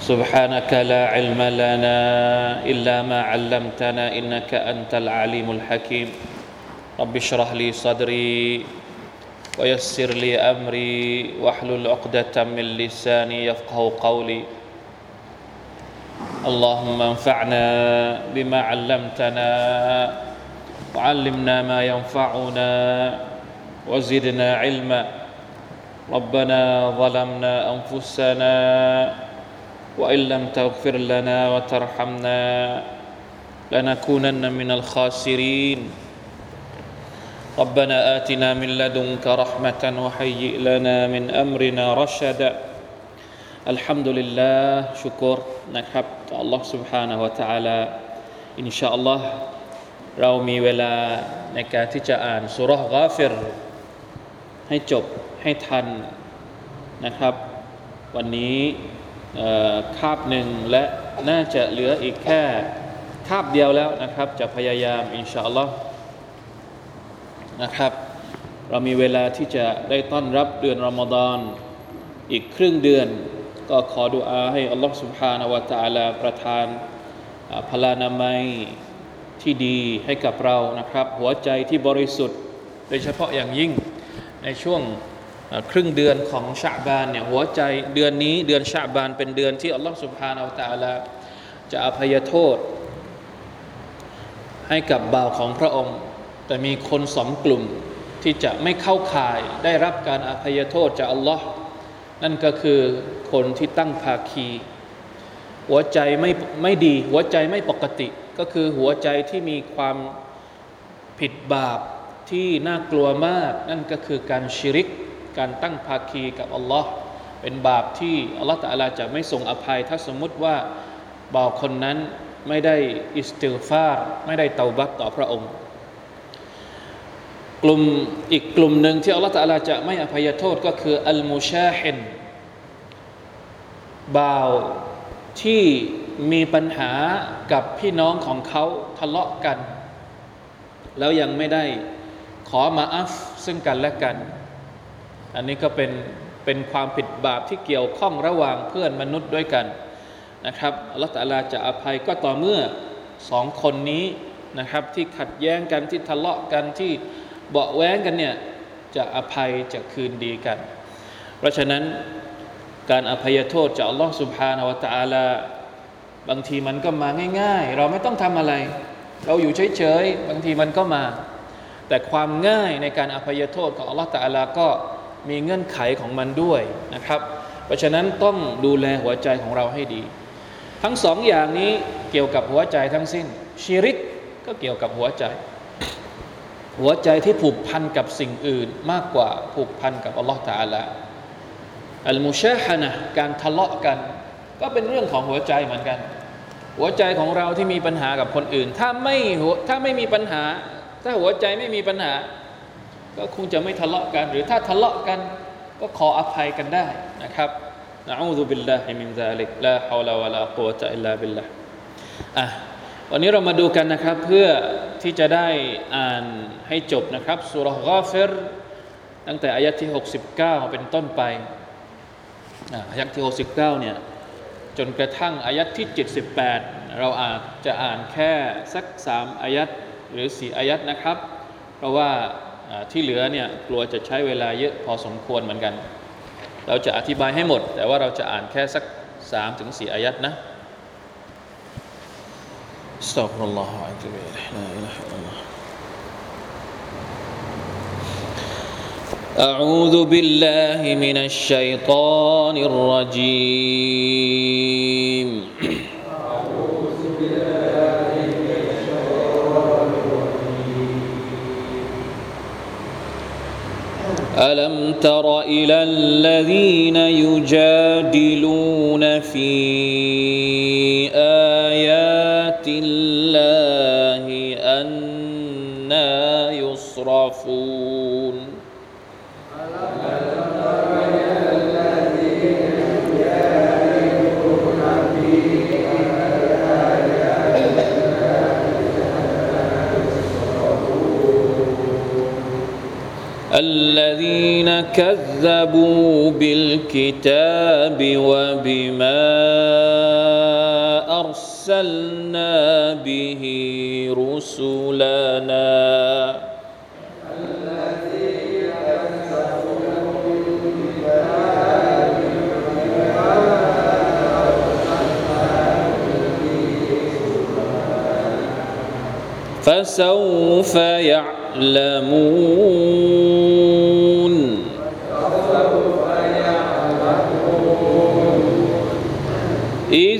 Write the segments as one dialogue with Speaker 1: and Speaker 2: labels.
Speaker 1: سبحانك لا علم لنا إلا ما علمتنا إنك أنت العليم الحكيم. رب اشرح لي صدري ويسر لي أمري واحلل عقدة من لساني يفقه قولي. اللهم انفعنا بما علمتنا وعلمنا ما ينفعنا وزدنا علما. ربنا ظلمنا أنفسنا وإن لم تغفر لنا وترحمنا لنكونن من الخاسرين ربنا آتنا من لدنك رحمة وهيئ لنا من أمرنا رشدا الحمد لله شكر นะครับต่อ Allah سبحانه และ تعالى อินชาอัลลอฮ์เรามีเวลาในการที่จะอ่านสุรษกาฟิรให้จบให้ทันนะครับ วันนี้ คาบหนึ่งและน่าจะเหลืออีกแค่คาบเดียวแล้วนะครับ จะพยายามอินชาอัลลอฮ์นะครับ เรามีเวลาที่จะได้ต้อนรับเดือนรอมฎอนอีกครึ่งเดือน ก็ขอดุอาให้อัลลอฮ์สุบฮานาวะตาลาประทานพลานามัยที่ดีให้กับเรานะครับ หัวใจที่บริสุทธิ์ โดยเฉพาะอย่างยิ่งในช่วง ครึ่งเดือนของชาบานเนี่ยหัวใจเดือนนี้เดือนชาบานเป็นเดือนที่อัลลอฮฺสุบฮานาอัลตะลาจะอภัยโทษ ให้กับบ่าวของพระองค์ แต่มีคนสองกลุ่มที่จะไม่เข้าข่ายได้รับการอภัยโทษจากอัลลอฮ์นั่นก็คือคนที่ตั้งภาคี หัวใจไม่ไม่ดี หัวใจไม่ปกติ ก็คือหัวใจที่มีความผิดบาปที่น่ากลัวมาก นั่นก็คือการชิริก การตั้งภาคีกับอัลลอฮ์เป็นบาปที่อัลลอฮ์ตะลาจะไม่ทรงอภัย ถ้าสมมุติว่าบ่าวคนนั้นไม่ได้อิสติลฟาร์ไม่ได้เตาบัตต่อพระองค์ กลุ่มอีกกลุ่มหนึ่งที่อัลลอฮ์ตะลาจะไม่อภัยโทษก็คืออัลมุชาฮินบ่าวที่มีปัญหากับพี่น้องของเขาทะเลาะกัน แล้วยังไม่ได้ขอมาอัฟซึ่งกันและกัน อันนี้ก็เป็นเป็นความผิดบาปที่เกี่ยวข้องระหว่างเพื่อนมนุษย์ด้วยกันนะครับอัลลอฮฺตะลาจะอภัยก็ต่อเมื่อสองคนนี้นะครับ ที่ขัดแย้งกันที่ทะเลาะกันที่เบาแว้งกันเนี่ยจะอภัยจะคืนดีกัน เพราะฉะนั้นการอภัยโทษจากอัลลอฮฺสุบฮานาวะตาลาบางทีมันก็มาง่าย ๆ เราไม่ต้องทำอะไร เราอยู่เฉยๆบางทีมันก็มา แต่ความง่ายในการอภัยโทษของอัลลอฮฺตาลาก็ มีเงื่อนไขของมันด้วยนะครับ เพราะฉะนั้นต้องดูแลหัวใจของเราให้ดี ทั้งสองอย่างนี้เกี่ยวกับหัวใจทั้งสิ้นชีริกก็เกี่ยวกับหัวใจ หัวใจที่ผูกพันกับสิ่งอื่นมากกว่าผูกพันกับอัลลอฮฺตาลาالمشاحنة การทะเลาะกัน ก็เป็นเรื่องของหัวใจเหมือนกัน หัวใจของเราที่มีปัญหากับคนอื่น ถ้าไม่ถ้าไม่มีปัญหา ถ้าหัวใจไม่มีปัญหา ก็คงจะไม่ทะเลาะกัน หรือถ้าทะเลาะกันก็ขออภัยกันได้นะครับنعوذ بالله من ذلك لا حول ولا قوة إلا باللهอะวันนี้เรามาดูกันนะครับเพื่อที่จะได้อ่านให้จบนะครับสุรษกาฟิรตั้งแต่อายะที่ 69 เป็นต้นไปอายะที่ 69 เนี่ยจนกระทั่งอายัดที่ 78 เราอาจจะอ่านแค่สักสามอายัดหรือสี่อายัดนะครับ เพราะว่า ที่เหลือเนี่ยกลัวจะใช้เวลาเยอะพอสมควรเหมือนกัน เราจะอธิบายให้หมด แต่ว่าเราจะอ่านแค่สักสามถึงสี่อายัดนะ استغفر الله واتوب اليه لا اله الا الله اعوذ بالله من الشيطان الرجيم ألم تر إلى الذين يجادلون في آيات الله أنا يصرفون؟ كذبوا بالكتاب وبما أرسلنا به رسلنا. فسوف يعلمون.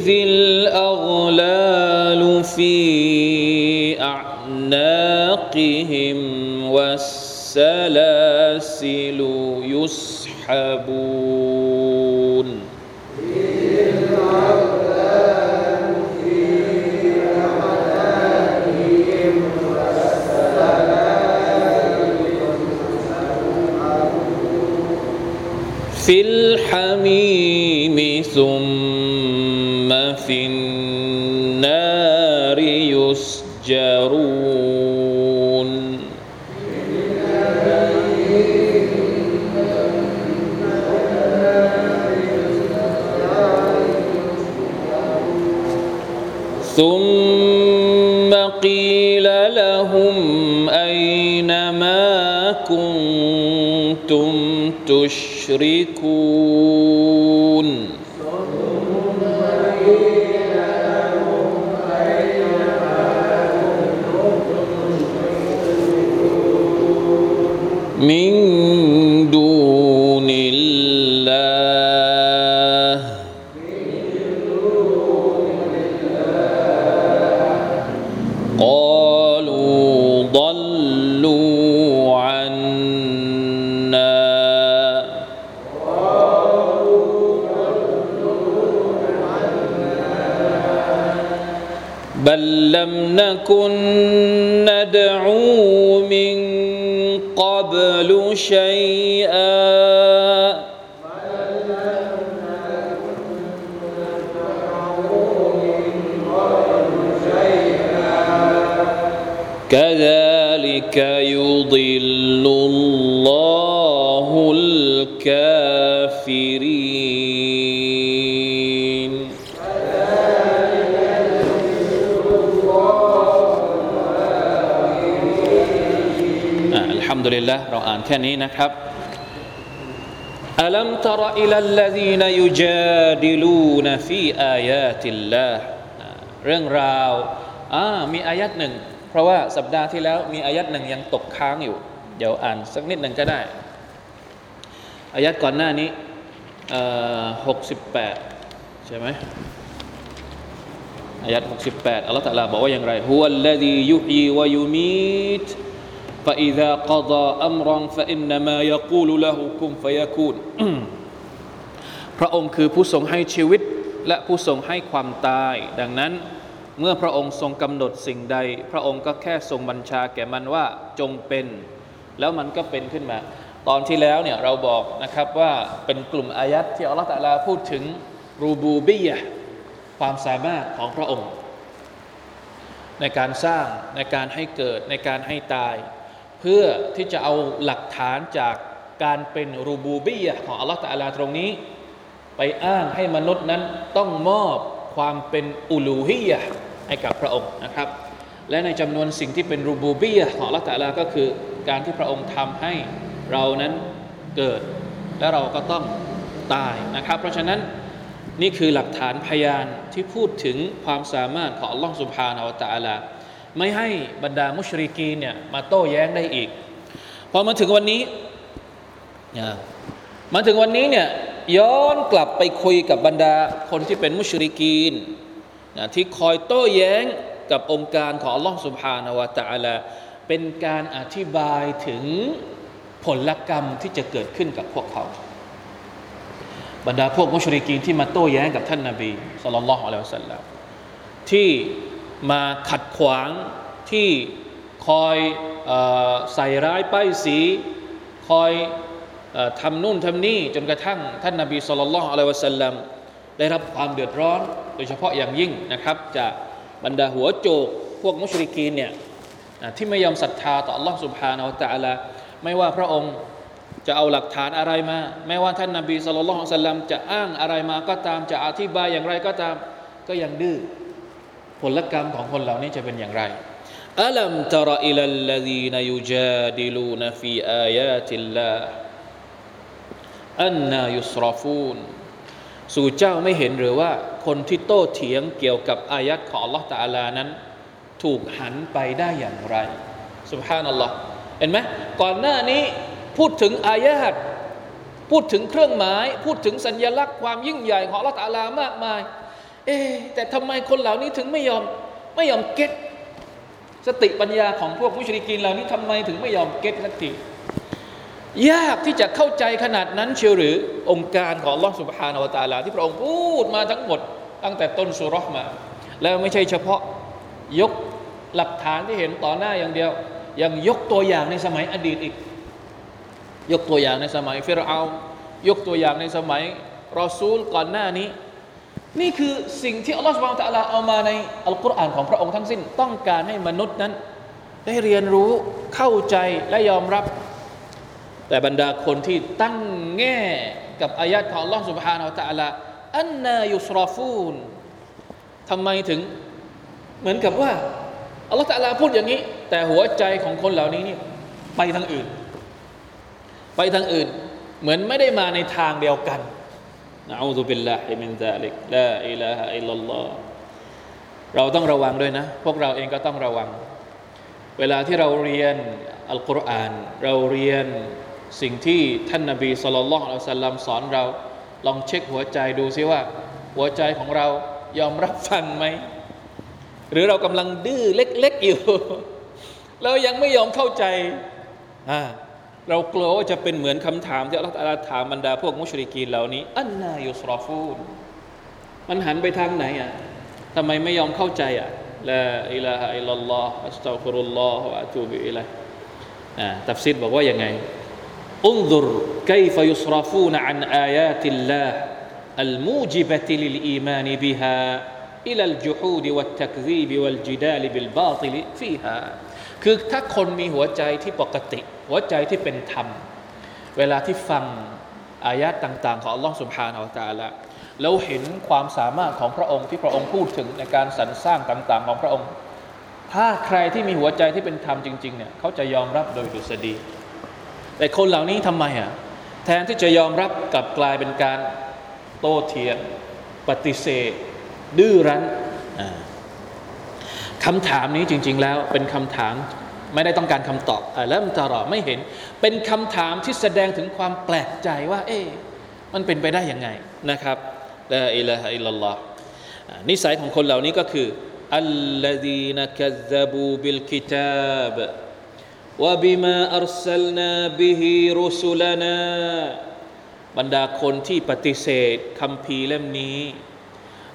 Speaker 1: إذ الأغلال في أعناقهم والسلاسل يسحبون. في الحميم ثم ثم قيل لهم أين ما كنتم تشركون؟ قبل ดุลิลละเราอ่านแค่นี้นะครับอัลัมตรอิลัลลดีนยูจาดิลูนฟีอายาติลลาเรื่องราวามีอายัดหนึ่ง เพราะว่าสัปดาห์ที่แล้วมีอายัดหนึ่งยังตกค้างอยู่ เดี๋ยวอ่านสักนิดหนึ่งก็ได้ อายัดก่อนหน้านี้หกสิบแปดใช่ไหมอายัดหกสิบแปดอัลลอฮฺตะลาบอกว่าอย่างไรฮุวัลลดียุฮีวายูมีต فإذا قضى أمرا فإنما يقول له كن فيكون พระองค์คือผู้ทรงให้ชีวิตและผู้ทรงให้ความตาย ดังนั้นเมื่อพระองค์ทรงกำหนดสิ่งใด พระองค์ก็แค่ทรงบัญชาแก่มันว่าจงเป็น แล้วมันก็เป็นขึ้นมา ตอนที่แล้วเนี่ยเราบอกนะครับว่าเป็นกลุ่มอายัดที่อัลลอฮฺตะอาลาพูดถึงรูบูบียะห์ความสามารถของพระองค์ ในการสร้างในการให้เกิดในการให้ตาย เพื่อที่จะเอาหลักฐานจากการเป็นรูบูบียของอัลลอฮฺตะอลาตรงนี้ ไปอ้างให้มนุษย์นั้นต้องมอบความเป็นอูลูฮียให้กับพระองค์นะครับ และในจำนวนสิ่งที่เป็นรูบูบียของอัลลอฮฺตะอลาก็คือการที่พระองค์ทำให้เรานั้นเกิด และเราก็ต้องตายนะครับ เพราะฉะนั้นนี่คือหลักฐานพยานที่พูดถึงความสามารถของอัลลอฮฺสุบฮานาวะตะอาลา ไม่ให้บรรดามุชริกีเนี่ยมาโต้แย้งได้อีก พอมาถึงวันนี้นะมาถึงวันนี้เนี่ยย้อนกลับไปคุยกับบรรดาคนที่เป็นมุชริกีนนะที่คอยโต้แย้งกับองค์การของอัลลอฮฺสุบฮานาวะตะอาลาเป็นการอธิบายถึงผลกรรมที่จะเกิดขึ้นกับพวกเขา บรรดาพวกมุชริกีนที่มาโต้แย้งกับท่านนาบีสุลต่านละฮ์อะลัยฮิวสัลลัมที่ มาขัดขวางที่คอยเออใส่ร้ายป้ายสี คอยเออทำนู่นทำนี่จนกระทั่งท่านนาบีสุลต่านละฮ์อะลัยฮิวะสัลลัมได้รับความเดือดร้อน โดยเฉพาะอย่างยิ่งนะครับ จากบรรดาหัวโจกพวกมุชริกีนเนี่ย นะที่ไม่ยอมศรัทธาต่อ Allah سبحانه และ تعالى ไม่ว่าพระองค์ จะเอาหลักฐานอะไรมาแม้ว่าท่านนาบีสุลต่านสัลลัมจะอ้างอะไรมาก็ตามจะอธิบายอย่างไรก็ตาม ก็ยังดื้อ ผลกรรมของคนเหล่านี้จะเป็นอย่างไรอัลัมตระอิลัลลดีนยุจาดิลูนฟีอายาติลลาอันนายุสรฟูนสู่เจ้าไม่เห็นหรือว่าคนที่โต้เถียงเกี่ยวกับอายัดของ Allah ตาลานั้น ถูกหันไปได้อย่างไรสุบฮานัลลอฮ์เห็นไหมก่อนหน้านี้พูดถึงอายะห์พูดถึงเครื่องหมาย พูดถึงสัญญลักษณ์ความยิ่งใหญ่ของอัลลอฮฺตาลามากมาย เอ๊แต่ทำไมคนเหล่านี้ถึงไม่ยอมไม่ยอมเก็ตสติปัญญาของพวกมุชริกีนเหล่านี้ทำไมถึงไม่ยอมเก็ตสักทียากที่จะเข้าใจขนาดนั้นเชียวหรือองค์การของลอสุบฮานาวตาลาที่พระองค์พูดมาทั้งหมด ตั้งแต่ต้นสุรษมา แล้วไม่ใช่เฉพาะยกหลักฐานที่เห็นต่อหน้าอย่างเดียว ยังยกตัวอย่างในสมัยอดีตอีก ยกตัวอย่างในสมัยฟิรเอายกตัวอย่างในสมัยรอซูลก่อนหน้านี้ นี่คือสิ่งที่อัลลอฮฺสุบานตะลาเอามาในอัลกุรอานของพระองค์ทั้งสิ้น ต้องการให้มนุษย์นั้น ได้เรียนรู้เข้าใจและยอมรับ แต่บรรดาคนที่ตั้งแง่กับอายัดของอัลลอฮฺسبحانه وتعالى أنى يصرفون ทำไมถึงเหมือนกับว่าอัลลอฮฺตะลาพูดอย่างนี้ แต่หัวใจของคนเหล่านี้นี่ไปทางอื่น ไปทางอื่น เหมือนไม่ได้มาในทางเดียวกัน نعوذ بالله من ذلك لا إله إلا الله เราต้องระวังด้วยนะ พวกเราเองก็ต้องระวัง เวลาที่เราเรียนอัลกุรอาน เราเรียนสิ่งที่ท่านนาบีสุลต่านอัลสลัมสอนเรา ลองเช็คหัวใจดูซิว่า หัวใจของเรายอมรับฟังไหม หรือเรากำลังดื้อเล็กๆอยู่เรายังไม่ยอมเข้าใจอ่า เรากลัวว่าจะเป็นเหมือนคำถามที่อัลลอฮฺถามบรรดาพวกมุชริกีนเหล่านี้ อันนายุสรอฟูนมันหันไปทางไหนอะทำไมไม่ยอมเข้าใจอะลาอิลาฮะอิลลัลลอฮฺอัสตัฟุรุลลอฮฺอะตูบิอิลัยอ่าตัฟซิดบอกว่ายังไงانظر كيف يصرفون عن آيات الله الموجبة للإيمان بها إلى الجحود والتكذيب والجدال بالباطل فيها คือถ้าคนมีหัวใจที่ปกติ หัวใจที่เป็นธรรม เวลาที่ฟังอายะต่าง ๆ ของอัลลอฮ์سبحانه وتعالىแล้วเห็นความสามารถของพระองค์ที่พระองค์พูดถึงในการสรรสร้างต่าง ๆ ของพระองค์ ถ้าใครที่มีหัวใจที่เป็นธรรมจริง ๆ เนี่ยเขาจะยอมรับโดยดุษฎี แต่คนเหล่านี้ทำไมอะแทนที่จะยอมรับกลับกลายเป็นการโต้เทียนปฏิเสธ ดื้อรั้นคำถามนี้จริง ๆ แล้วเป็นคำถาม ไม่ได้ต้องการคำตอบแล้วมันจะรอไม่เห็น เป็นคำถามที่แสดงถึงความแปลกใจว่า เอ๊ะมันเป็นไปได้ยังไงนะครับลาอิลาฮะอิลลัลลอฮ์นิสัยของคนเหล่านี้ก็คืออัลลดีนกัซบูบิลกิตาบ وبما أرسلنا به رسلنا บรรดาคนที่ปฏิเสธคำพีเล่มนี้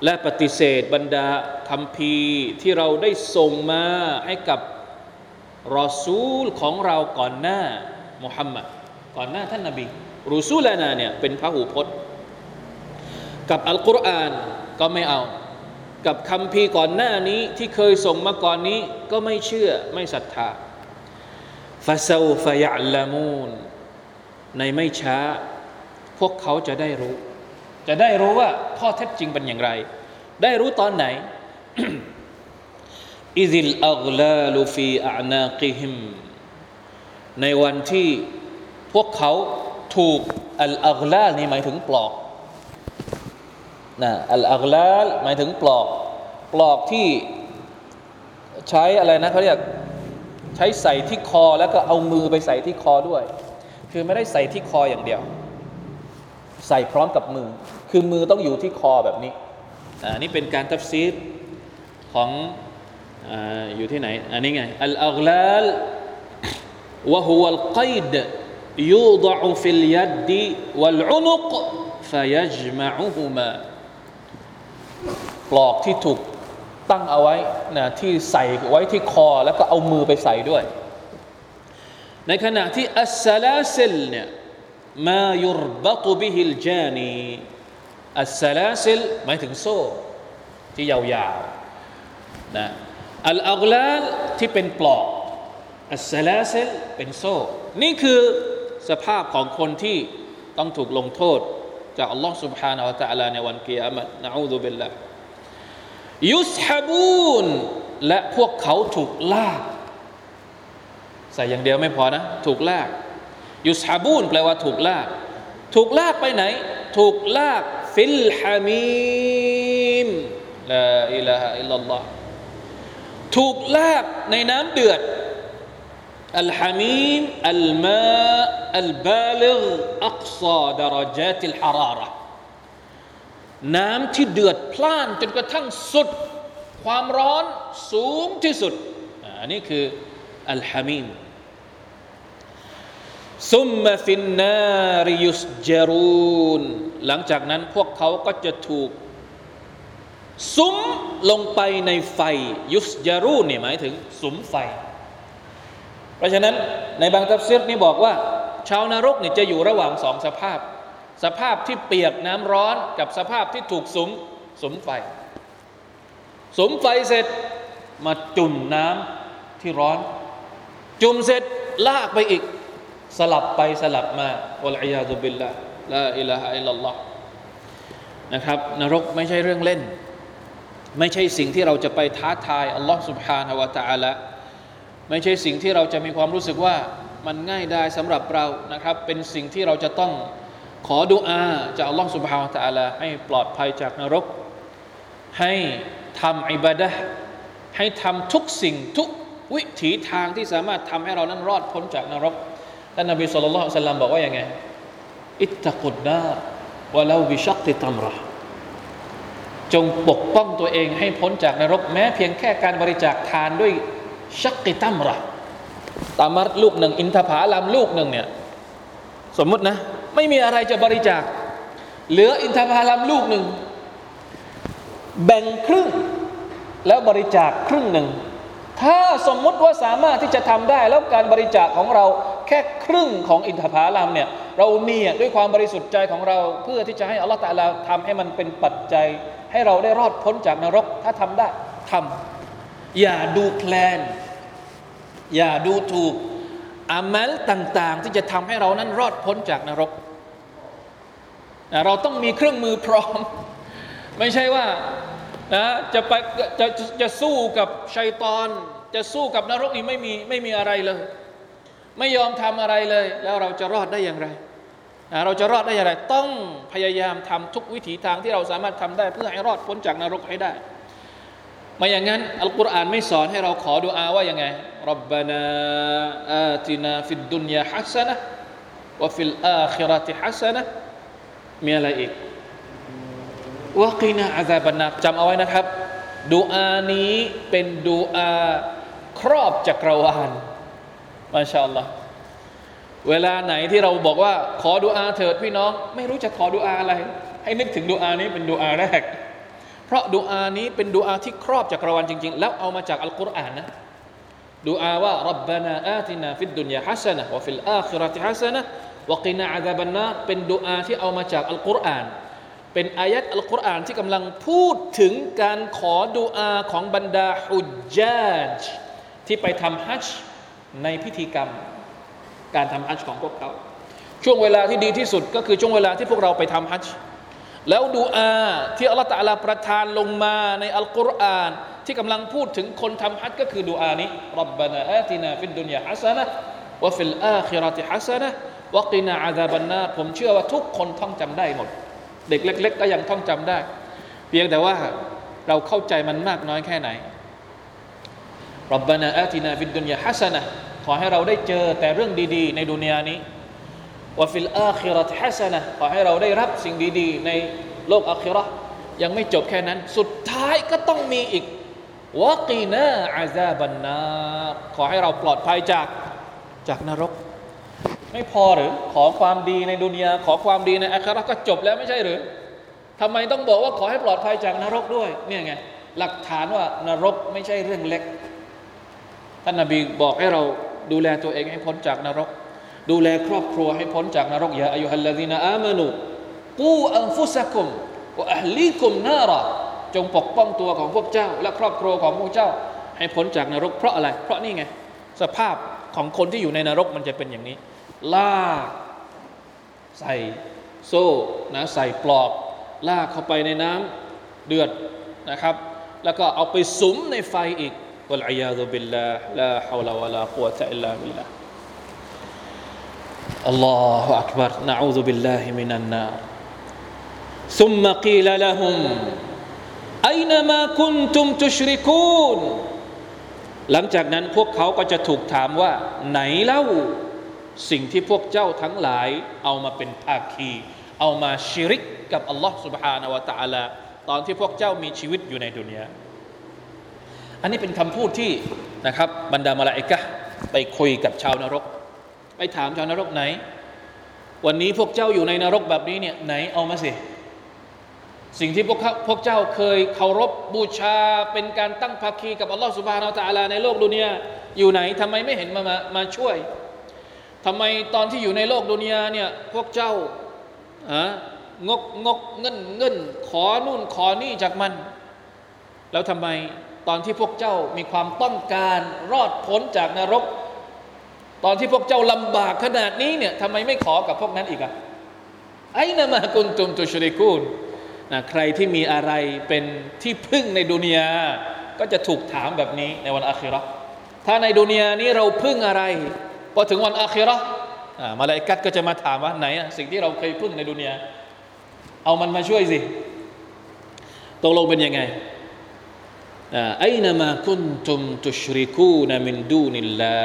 Speaker 1: และปฏิเสธบรรดาคำพีที่เราได้ส่งมาให้กับ รอซูลของเราก่อนหน้ามุฮัมมัดก่อนหน้าท่านนาบีรูซูลนาเนี่ยเป็นพระหูพจน์ กับอัลกุรอานก็ไม่เอา กับคำพีก่อนหน้านี้ที่เคยส่งมาก่อนนี้ก็ไม่เชื่อไม่ศรัทธาฟาซาฟยะลามูนในไม่ช้า พวกเขาจะได้รู้ จะได้รู้ว่าข้อเท็จจริงเป็นอย่างไร ได้รู้ตอนไหน อิซิลอัลลาลูฟีอานากิฮิมในวันที่พวกเขาถูกอัลอัลลาลนี่หมายถึงปลอกนะอัลอัลลาหมายถึงปลอก ปลอกที่ใช้อะไรนะเขาเรียกใช้ใส่ที่คอแล้วก็เอามือไปใส่ที่คอด้วย คือไม่ได้ใส่ที่คออย่างเดียว ใส่พร้อมกับมือ คือมือต้องอยู่ที่คอแบบนี้อันนี้เป็นการตัฟซีรของ อยู่ที่ไหน อันนี้ไงالأغلال وهو القيد يوضع في اليد والعنق فيجمعهما ปลอกที่ถูกตั้งเอาไว้นะที่ใส่ไว้ที่คอ แล้วก็เอามือไปใส่ด้วย ในขณะที่السلاسل เนี่ย ما يربط به الجانيอัสซาลาซิลหมายถึงโซ่ ที่ยาวๆนะ อัลอัลลาลที่เป็นปลอกอัสซาลาซิลเป็นโซ่ นี่คือ สภาพของคนที่ต้องถูกลงโทษ จากอัลลอฮ์ سبحانه และ تعالى ในวันกิยามะนะอูซุบิลละยุสฮบูนและพวกเขาถูกลาก ใส่อย่างเดียวไม่พอนะ ถูกลากยุสฮบูนแปลว่าถูกลาก ถูกลากไปไหน ถูกลากฟิลฮามีมลาอิลาฮะอิลลัลลอฮ์ ถูกลากในน้ำเดือดالحميم الماء البالغ أقصى درجات الحرارة น้ำที่เดือดพล่านจนกระทั่งสุด ความร้อนสูงที่สุดอันนี้คือالحميم ثم في النار يسجرون หลังจากนั้นพวกเขาก็จะถูก สุมลงไปในไฟيسجرون เนี่ยหมายถึงสุมไฟ เพราะฉะนั้นในบางตัฟซีรนี่บอกว่า ชาวนรกเนี่ยจะอยู่ระหว่างสองสภาพ สภาพที่เปียกน้ำร้อนกับสภาพที่ถูกสุมสุมไฟ สุมไฟเสร็จมาจุ่มน้ำที่ร้อน จุ่มเสร็จลากไปอีก สลับไปสลับมาอัลอยาซุบิลละลาอิลาฮะอิลลัลลอฮ์นะครับนรกไม่ใช่เรื่องเล่น ไม่ใช่สิ่งที่เราจะไปท้าทายอัลลอฮ์สุบฮานาวะตะอาละไม่ใช่สิ่งที่เราจะมีความรู้สึกว่ามันง่ายได้สำหรับเรานะครับ เป็นสิ่งที่เราจะต้องขอดุอาจากอัลลอฮ์สุบฮานาวะตะอาละให้ปลอดภัยจากนรก ให้ทำอิบาดะให้ทำทุกสิ่งทุกวิถีทางที่สามารถทำให้เรานั้นรอดพ้นจากนรกท่านนบีสุลต่านบอกว่าอย่างไงอิตตะกุดดาวะลาบิชักติตัมรห์ จงปกป้องตัวเองให้พ้นจากนรกแม้เพียงแค่การบริจาคทานด้วยชักติตัมระตามัดลูกหนึ่ง อินทผาลามลูกหนึ่งเนี่ยสมมุตินะ ไม่มีอะไรจะบริจาค เหลืออินทผาลามลูกหนึ่ง แบ่งครึ่ง แล้วบริจาคครึ่งหนึ่ง ถ้าสมมุติว่าสามารถที่จะทำได้ แล้วการบริจาคของเราแค่ครึ่งของอินทผลัมเนี่ยเราเนี่ยด้วยความบริสุทธิ์ใจของเราเพื่อที่จะให้อัลลอฮฺตะลาทำให้มันเป็นปัจจัย ให้เราได้รอดพ้นจากนรก ถ้าทำได้ทำอย่าดูแคลน อย่าดูถูกอามัลต่าง ๆ ที่จะทำให้เรานั้นรอดพ้นจากนรก เราต้องมีเครื่องมือพร้อม ไม่ใช่ว่านะจะไปจะจะจะสู้กับชัยตอน จะสู้กับนรกนี่ไม่มีไม่มีอะไรเลย ไม่ยอมทำอะไรเลย แล้วเราจะรอดได้อย่างไร เราจะรอดได้อย่างไร ต้องพยายามทำทุกวิถีทางที่เราสามารถทำได้ เพื่อให้รอดพ้นจากนรกให้ได้มาอย่างนั้นอัลกุรอานไม่สอนให้เราขอดุอาว่ายังไงربنا آتنا في الدنيا حسنة وفي الآخرة حسنة มีอะไรอีกوقنا عذاب النار จำเอาไว้นะครับดูอานี้เป็นดูอาครอบจักรวาลما شاء الله เวลาไหนที่เราบอกว่าขอดูอาเถิดพี่น้อง ไม่รู้จะขอดูอาอะไร ให้นึกถึงดูอานี้เป็นดูอาแรก เพราะดูอานี้เป็นดูอาที่ครอบจักรวาลจริง ๆ แล้วเอามาจากอัลกุรอานนะดูอาว่าربنا آتنا في الدنيا حسنة وفي الآخرة حسنة وقنا عذاب النار เป็นดูอาที่เอามาจากอัลกุรอาน เป็นอายัดอัลกุรอานที่กำลังพูดถึงการขอดูอาของบรรดาฮุจญาจที่ไปทำฮัจญ์ในพิธีกรรม การทำฮัจญ์ของพวกเขา ช่วงเวลาที่ดีที่สุดก็คือช่วงเวลาที่พวกเราไปทำฮัจญ์แล้วดูอาที่อัลลอฮฺตะลาประทานลงมาในอัลกุรอาน ที่กำลังพูดถึงคนทำฮัจญ์ก็คือดูอานี้ربنا آتنا في الدنيا حسنة وفي الآخرة حسنة وقنا عذاب النار ผมเชื่อว่าทุกคนท่องจำได้หมด เด็กเล็ก ๆ ก็ยังท่องจำได้ เพียงแต่ว่าเราเข้าใจมันมากน้อยแค่ไหนربنا آتنا في الدنيا حسنة ขอให้เราได้เจอแต่เรื่องดีๆ ในดุนยานี้وفي الآخرة حسنة ขอให้เราได้รับสิ่งดีๆ ในโลกอาคิเราะฮ์ยังไม่จบแค่นั้น สุดท้ายก็ต้องมีอีกوقنا عذاب النار ขอให้เราปลอดภัยจากจากนรก ไม่พอหรือขอความดีในดุนยา ขอความดีในอาคิเราะฮ์ก็จบแล้วไม่ใช่หรือทำไมต้องบอกว่าขอให้ปลอดภัยจากนรกด้วยเนี่ยไงหลักฐานว่านรกไม่ใช่เรื่องเล็กท่านนบีบอกให้เรา ดูแลตัวเองให้พ้นจากนรก ดูแลครอบครัวให้พ้นจากนรกอย่าอายุฮัลลาดีนอามานุกูอันฟุสกุมวะอัลลีกุมนาระจงปกป้องตัวของพวกเจ้า และครอบครัวของพวกเจ้า ให้พ้นจากนรกเพราะอะไร เพราะนี่ไง สภาพของคนที่อยู่ในนรกมันจะเป็นอย่างนี้ ลากใส่โซ่นะใส่ปลอก ลากเข้าไปในน้ำเดือดนะครับ แล้วก็เอาไปสุมในไฟอีก วะลัยยาตุบิลลาลาฮาวลาวะลากุวะตะอิลลาบิลลาอัลลอฮฺอักบัรนะอูซุบิลลาฮิมินันนาร ثم قيل لهم أين ما كنتم تشركون หลังจากนั้นพวกเขาก็จะถูกถามว่า ไหนเล่า สิ่งที่พวกเจ้าทั้งหลาย เอามาเป็นภาคี เอามาชิริกกับอัลลอฮ์ سبحانه และ تعالى ตอนที่พวกเจ้ามีชีวิตอยู่ในดุนยา อันนี้เป็นคำพูดที่นะครับบรรดามาลาอิกะไปคุยกับชาวนรก ไปถามชาวนรกไหน วันนี้พวกเจ้าอยู่ในนรกแบบนี้เนี่ยไหนเอามาสิ สิ่งที่พวกเขาพวกเจ้าเคยเคารพบูชาเป็นการตั้งภาคีกับอัลลอฮฺสุบฮานาอัลตะอาลาในโลกดุนยาอยู่ไหนทำไมไม่เห็นมามามาช่วยทำไมตอนที่อยู่ในโลกดุนยาเนี่ยพวกเจ้าอะงกงกเงินเงินขอนู่นขอนี่จากมัน แล้วทำไม ตอนที่พวกเจ้ามีความต้องการรอดพ้นจากนรก ตอนที่พวกเจ้าลำบากขนาดนี้เนี่ยทำไมไม่ขอกับพวกนั้นอีกอะไอ้นามากุนตุมตุชริกูนนะใครที่มีอะไรเป็นที่พึ่งในดุนยา ก็จะถูกถามแบบนี้ในวันอาคิราถ้าในดุนยานี้เราพึ่งอะไรพอถึงวันอาคิราะห์อ่ามาลาอิกัดก็จะมาถามว่าไหนอะสิ่งที่เราเคยพึ่งในดุนยา เอามันมาช่วยสิตกลงเป็นยังไง ไอ้นามาคุนตุมตุชริกูนมินดูนิลลา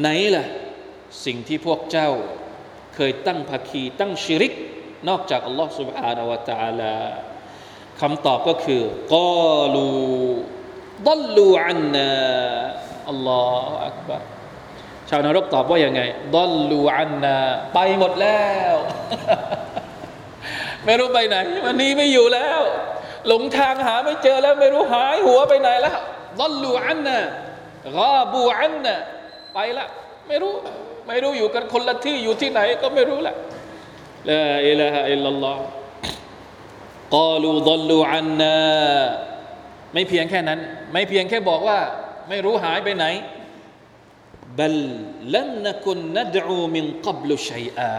Speaker 1: ไหนล่ะ สิ่งที่พวกเจ้าเคยตั้งภาคีตั้งชิริก นอกจากอัลลอฮ์ سبحانه และ تعالى คำตอบก็คือกอลูดัลลูอันนาอัลลอฮฺอักบารชาวนรกตอบว่ายังไงดัลลูอันนาไปหมดแล้ว ไม่รู้ไปไหน วันนี้ไม่อยู่แล้ว หลงทางหาไม่เจอแล้วไม่รู้หายหัวไปไหนแล้วดัลลูอันนากาบูอันนาไปละไม่รู้ไม่รู้อยู่กันคนละที่อยู่ที่ไหนก็ไม่รู้ละลาอิลาฮะอิลลัลลอฮ์กาลูดัลลูอันนาไม่เพียงแค่นั้น ไม่เพียงแค่บอกว่า ไม่รู้หายไปไหนบัลลัมนักุนนัดอูมินกับลุชัยอา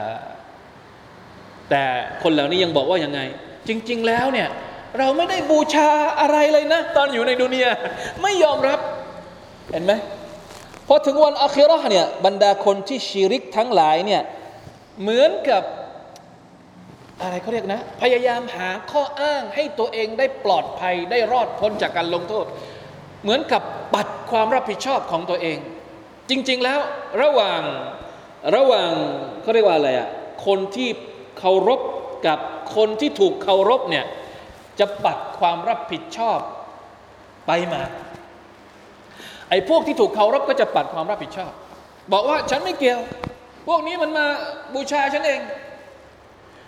Speaker 1: แต่คนเหล่านี้ยังบอกว่ายังไง จริง ๆ แล้วเนี่ย เราไม่ได้บูชาอะไรเลยนะ ตอนอยู่ในดุนยาไม่ยอมรับ เห็นไหมพอถึงวันอาคิราเนี่ยบรรดาคนที่ชีริกทั้งหลายเนี่ยเหมือนกับอะไรเขาเรียกนะ พยายามหาข้ออ้างให้ตัวเองได้ปลอดภัยได้รอดพ้นจากการลงโทษ เหมือนกับปัดความรับผิดชอบของตัวเอง จริง ๆแล้วระหว่างระหว่างเขาเรียกว่าอะไรอะคนที่เคารพกับคนที่ถูกเคารพเนี่ย จะปัดความรับผิดชอบไปมา ไอ้พวกที่ถูกเคารพก็จะปัดความรับผิดชอบ บอกว่าฉันไม่เกี่ยว พวกนี้มันมาบูชาฉันเอง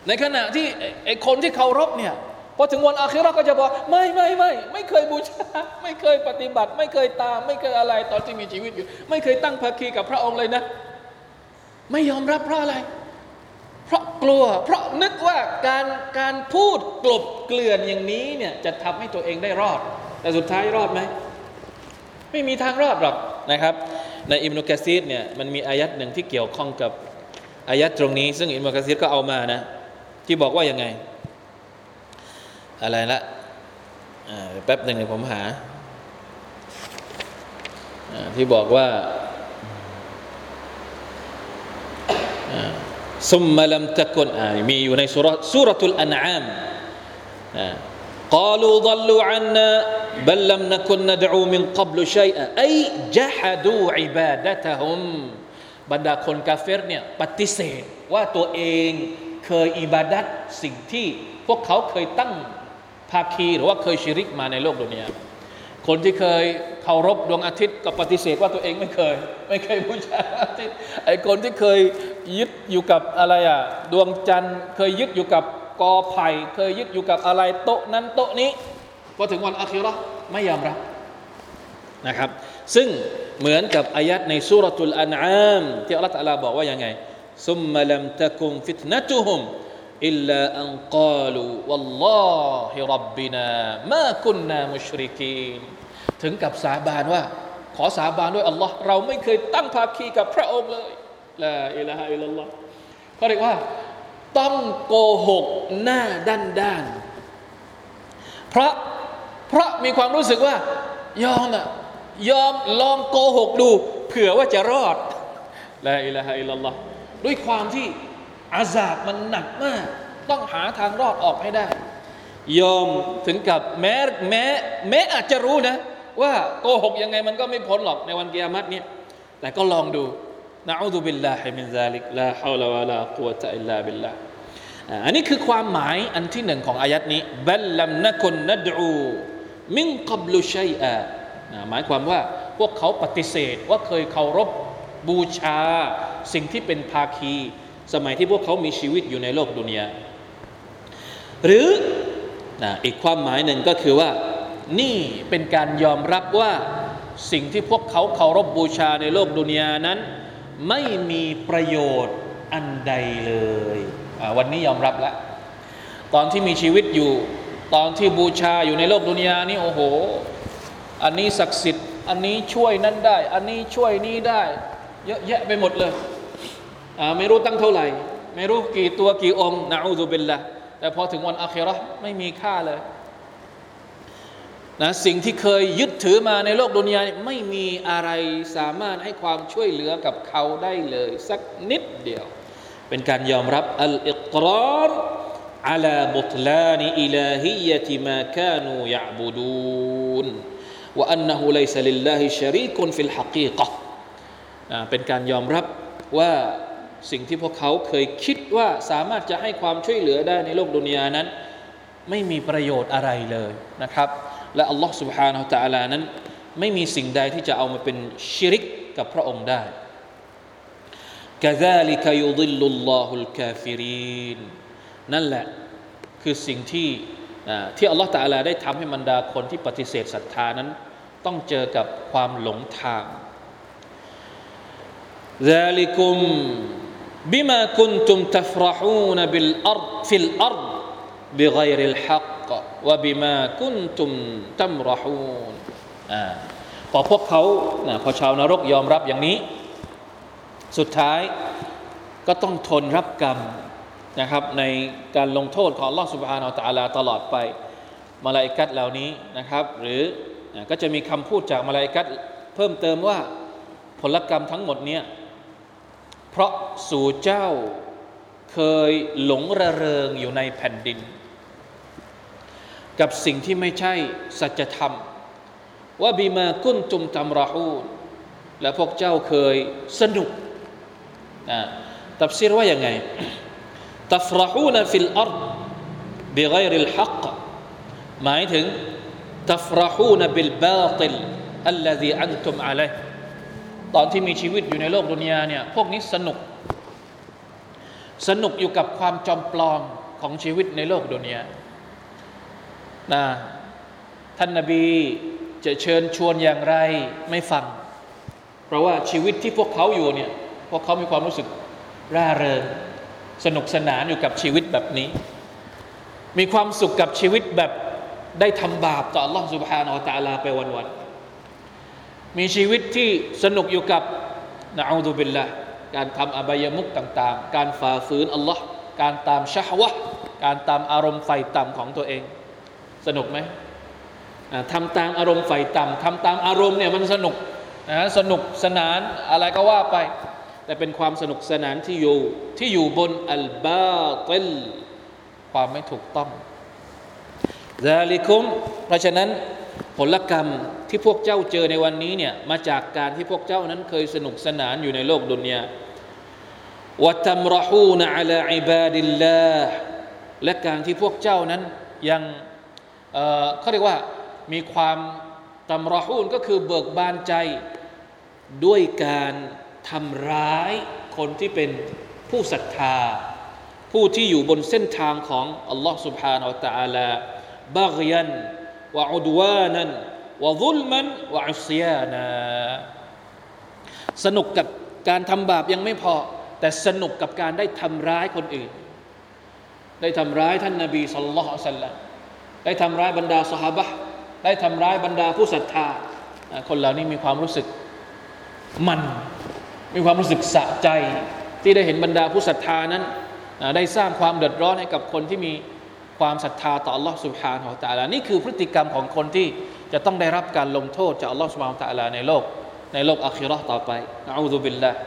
Speaker 1: ในขณะที่ไอ้คนที่เคารพเนี่ยพอถึงวันอาคิเราก็จะบอกไม่ไม่ไม่ไม่เคยบูชา ไม่เคยปฏิบัติ ไม่เคยตาม ไม่เคยอะไรตอนที่มีชีวิตอยู่ ไม่เคยตั้งภาคีกับพระองค์เลยนะ ไม่ยอมรับเพราะอะไร เพราะกลัว เพราะนึกว่าการการพูดกลบเกลื่อนอย่างนี้เนี่ยจะทำให้ตัวเองได้รอด แต่สุดท้ายรอดไหมไม่มีทางรอดหรอกนะครับ ในอิมนุกะซีดเนี่ยมันมีอายัดหนึ่งที่เกี่ยวข้องกับอายัดตรงนี้ ซึ่งอิมนุกะซีดก็เอามานะ ที่บอกว่ายังไง อะไรละแป๊บหนึ่งเดี๋ยวผมหาที่บอกว่า ซุมมะลัมตะกุนอ่ามีอยู่ในสุรสุรทุลอันอามอ่ากล่าวดัลลูอันนะบัลลัมนักุนนดูมินกับลุชัยอะไอจะฮัดูอิบาดะตะฮุมบรรดาคนกาเฟรเนี่ยปฏิเสธว่าตัวเองเคยอิบาดัตสิ่งที่พวกเขาเคยตั้งภาคีหรือว่าเคยชิริกมาในโลกดุนยาคนที่เคยเคารพดวงอาทิตย์ก็ปฏิเสธว่าตัวเองไม่เคย ไม่เคยบูชาอาทิตย์ไอ้คนที่เคย ยึดอยู่กับอะไรอะดวงจันทร์ เคยยึดอยู่กับกอไผ่ เคยยึดอยู่กับอะไรโต๊ะนั้นโต๊ะนี้พอถึงวันอาคิราะไม่ยอมรับนะครับ ซึ่งเหมือนกับอายัดในสุรทูลอันอามที่อัลลอฮฺตะลาบอกว่ายังไงซุมมะลัมตะกุมฟิตนะตุฮุมอิลลาอันกาลูวัลลอฮิรับบินามาคุนนามุชริกีนถึงกับสาบานว่า ขอสาบานด้วยอัลลอฮ์เราไม่เคยตั้งภาคีกับพระองค์เลย ลาอิลาฮะอิลลัลลอฮ์เขาเรียกว่า ต้องโกหกหน้าด้านด้านเพราะเพราะมีความรู้สึกว่า ยอมอะยอมลองโกหกดูเผื่อว่าจะรอดลาอิลาฮะอิลลัลลอฮ์ด้วยความที่อาซาบมันหนักมาก ต้องหาทางรอดออกให้ได้ ยอมถึงกับแม้แม้แม้อาจจะรู้นะ ว่าโกหกยังไงมันก็ไม่พ้นหรอกในวันกิยามัตเนี่ยแต่ก็ลองดู نعوذ بالله من ذلك لا حول ولا قوة إلا بالله อันนี้คือความหมายอันที่หนึ่งของอายัดนี้بل لم نكن ندعو من قبل شيئا หมายความว่าพวกเขาปฏิเสธว่าเคยเคารพบูชา สิ่งที่เป็นภาคี สมัยที่พวกเขามีชีวิตอยู่ในโลกดุนยาหรือนะอีกความหมายหนึ่งก็คือว่า นี่เป็นการยอมรับว่าสิ่งที่พวกเขาเคารพบบูชาในโลกดุนยานั้น ไม่มีประโยชน์อันใดเลย วันนี้ยอมรับแล้วตอนที่มีชีวิตอยู่ ตอนที่บูชาอยู่ในโลกดุนยานี่โอ้โห อันนี้ศักดิ์สิทธิ์ อันนี้ช่วยนั้นได้ อันนี้ช่วยนี้ได้ เยอะแยะไปหมดเลย ไม่รู้ตั้งเท่าไหร่ ไม่รู้กี่ตัวกี่องค์นะอูซุบิลละแต่พอถึงวันอาครอไม่มีค่าเลย นะสิ่งที่เคยยึดถือมาในโลกดุนยาไม่มีอะไรสามารถให้ความช่วยเหลือกับเขาได้เลย สักนิดเดียว เป็นการยอมรับอัลอิกราร على بطلان إلهية ما كانوا يعبدون وأنه ليس لله شريك في الحقيقة เป็นการยอมรับว่าสิ่งที่พวกเขาเคยคิดว่าสามารถจะให้ความช่วยเหลือได้ในโลกดุนยานั้น ไม่มีประโยชน์อะไรเลยนะครับ และอัลลอฮ์ سبحانه และ تعالى นั้น ไม่มีสิ่งใดที่จะเอามาเป็นชิริกกับพระองค์ได้ كذلك يضل الله الكافرين นั่นแหละคือสิ่งที่ที่อัลลอฮฺตาลาได้ทำให้บรรดาคนที่ปฏิเสธศรัทธานั้น ต้องเจอกับความหลงทาง ذلكم بما كنتم تفرحون بالأرض في الأرض بغير الحق กะวะบิมากุนตุมตัมรอฮูนอ่าพอพวกเขาพอชาวนรกยอมรับอย่างนี้ สุดท้ายก็ต้องทนรับกรรมนะครับ ในการลงโทษของลอสุบฮานาอัลลาตลอดไปมาลาอิกัดเหล่านี้นะครับ หรือก็จะมีคำพูดจากมาลาอิกัดเพิ่มเติมว่าผลกรรมทั้งหมดเนี่ยเพราะสู่เจ้าเคยหลงระเริงอยู่ในแผ่นดิน กับสิ่งที่ไม่ใช่สัจธรรม ว่าบีมากุ้นจุมตำราหูและพวกเจ้าเคยสนุกนะตัฟซีรว่าอย่างไงتفرحون في الأرض بغير الحق หมายถึง تفرحون بالباطل الذي أنتم عليه ตอนที่มีชีวิตอยู่ในโลกดุนยาเนี่ยพวกนี้สนุก สนุกอยู่กับความจอมปลอมของชีวิตในโลกดุนยา นะท่านนาบีจะเชิญชวนอย่างไรไม่ฟัง เพราะว่าชีวิตที่พวกเขาอยู่เนี่ยพวกเขามีความรู้สึกร่าเริงสนุกสนานอยู่กับชีวิตแบบนี้ มีความสุขกับชีวิตแบบได้ทำบาปต่อ Allah سبحانه และ تعالى ไปวันๆมีชีวิตที่สนุกอยู่กับนะอูดุบิลละการทำอบายมุกต่างๆ การฝ่าฝืนอัลลอฮ์การตามชะฮวะการตามอารมณ์ไฟต่ำของตัวเอง สนุกไหมทำตามอารมณ์ไฟต่ำทำตามอารมณ์เนี่ยมันสนุกนะสนุกสนานอะไรก็ว่าไป แต่เป็นความสนุกสนานที่อยู่ที่อยู่บนอัลบาติลความไม่ถูกต้องซาลิคุมเพราะฉะนั้นผลกรรมที่พวกเจ้าเจอในวันนี้เนี่ยมาจากการที่พวกเจ้านั้นเคยสนุกสนานอยู่ในโลกดุนยาวตัมรหูนอัลาอิบาดิลลาและการที่พวกเจ้านั้นยัง เเขาเรียกว่ามีความตัมรหูนก็คือเบิกบานใจด้วยการทำร้ายคนที่เป็นผู้ศรัทธา ผู้ที่อยู่บนเส้นทางของอัลลอฮ์ سبحانه และ تعالى บากียันวะอุดวานันวะซุลมันวะอุสยานาสนุกกับการทำบาปยังไม่พอ แต่สนุกกับการได้ทำร้ายคนอื่น ได้ทำร้ายท่านนาบีสุลต่านสัลลัม ได้ทำร้ายบรรดาสหบะได้ทำร้ายบรรดาผู้ศรัทธา คนเหล่านี้มีความรู้สึกมัน มีความรู้สึกสะใจที่ได้เห็นบรรดาผู้ศรัทธานั้น ได้สร้างความเดือดร้อนให้กับคนที่มีความศรัทธาต่อ Allah سبحانه และ تعالى นี่คือพฤติกรรมของคนที่จะต้องได้รับการลงโทษจาก Allah سبحانه และ تعالى ในโลกในโลกอาคิรอต่อไปนะอูซุบิลลาห์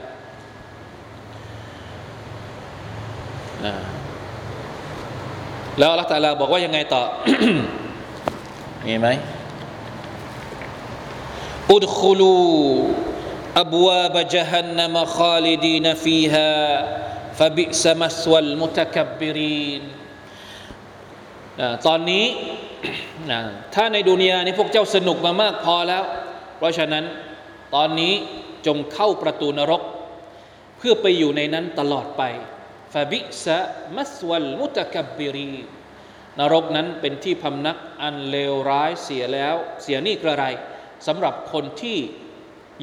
Speaker 1: แล้วอัลลอฮฺ تعالى บอกว่ายังไงต่อมีไหม ادخلوا أبواب جهنم خالدين فيها فبئس مثوى المتكبرينตอนนี้ถ้าในดุนยานี้พวกเจ้าสนุกมามากพอแล้ว เพราะฉะนั้นตอนนี้จงเข้าประตูนรก เพื่อไปอยู่ในนั้นตลอดไป บิสะมัสวัลมุตกับบรีนรกนั้นเป็นที่พำนักอันเลวร้ายเสียแล้ว เสียนี่กระไรสำหรับคนที่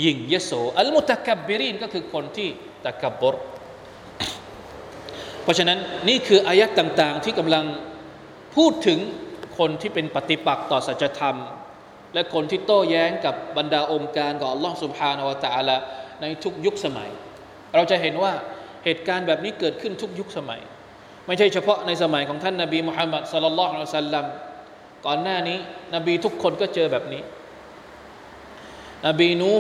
Speaker 1: ยิ่งยโสอัลมุตกับบรีนก็คือคนที่ตะกับบรเพราะฉะนั้นนี่คืออายัดต่างๆ ที่กำลังพูดถึงคนที่เป็นปฏิปักษ์ต่อสัจธรรม และคนที่โต้แย้งกับบรรดาองค์การของอัลลอฮ์สุบฮานาวะตะอาลาในทุกยุคสมัย เราจะเห็นว่า เหตุการณ์แบบนี้เกิดขึ้นทุกยุคสมัย ไม่ใช่เฉพาะในสมัยของท่านนาบีมุฮัมมัดสลลัลลอฮุอะลัยฮิสัลลัมก่อนหน้านี้ นบีทุกคนก็เจอแบบนี้ นบีนู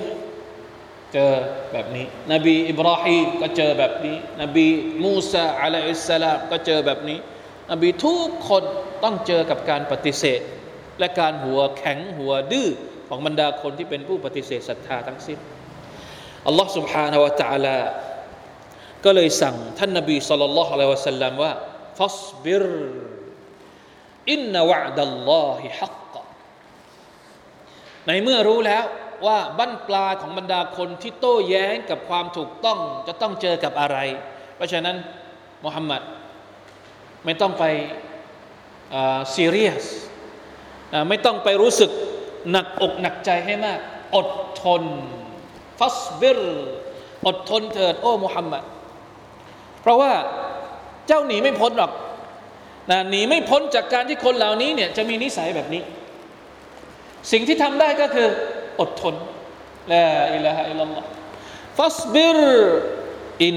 Speaker 1: เจอแบบนี้ นบีอิบราฮิมก็เจอแบบนี้ นบีมูซาอะลัยฮิสสลามก็เจอแบบนี้ นบีทุกคนต้องเจอกับการปฏิเสธ และการหัวแข็งหัวดื้อของบรรดาคนที่เป็นผู้ปฏิเสธศรัทธาทั้งสิ้นอัลลอฮ์ سبحانه และ تعالى ก็เลยสั่งท่านนบีสุลต่านละฮ์อะลัยวะสัลลัมว่าฟัสบิรอินนวะดัลลอฮิฮักกในเมื่อรู้แล้วว่าบั้นปลาของบรรดาคนที่โต้แย้งกับความถูกต้องจะต้องเจอกับอะไร เพราะฉะนั้นมุฮัมมัดไม่ต้องไปซีเรียสไม่ต้องไปรู้สึกหนักอกหนักใจให้มาก อดทน ฟัสบิรอดทนเถิด โอ้มุฮัมมัด เพราะว่าเจ้าหนีไม่พ้นหรอกนะหนีไม่พ้นจากการที่คนเหล่านี้เนี่ยจะมีนิสัยแบบนี้ สิ่งที่ทำได้ก็คืออดทนลาอิลาฮะอิลลัลลอฮ์ฟัสบิรอิน